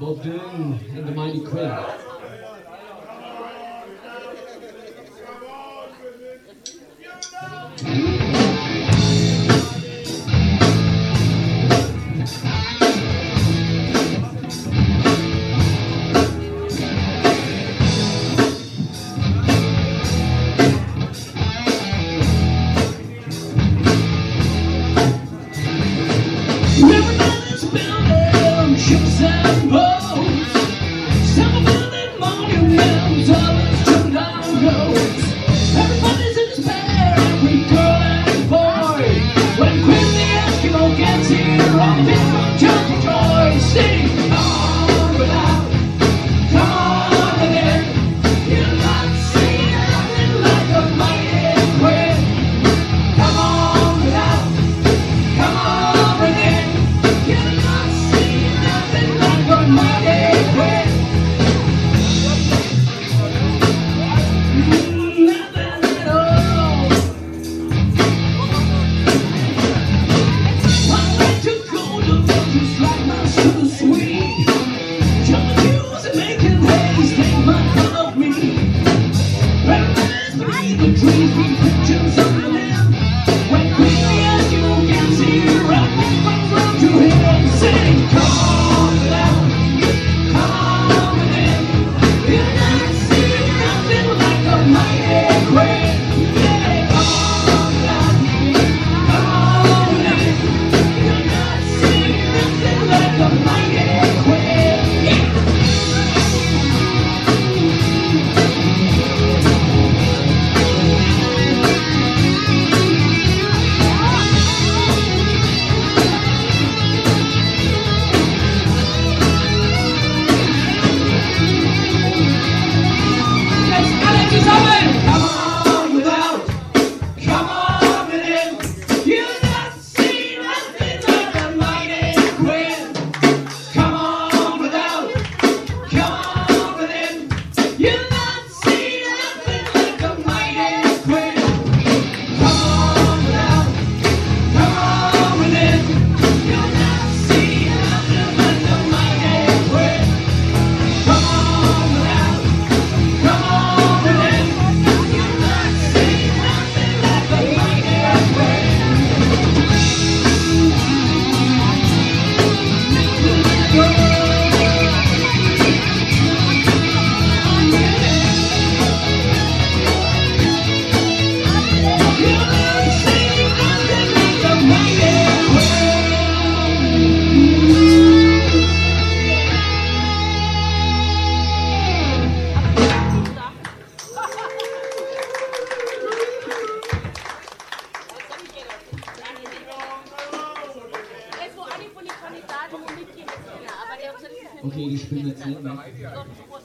Bob Doom and the Mighty Quinn. Dream. OK, you can. 子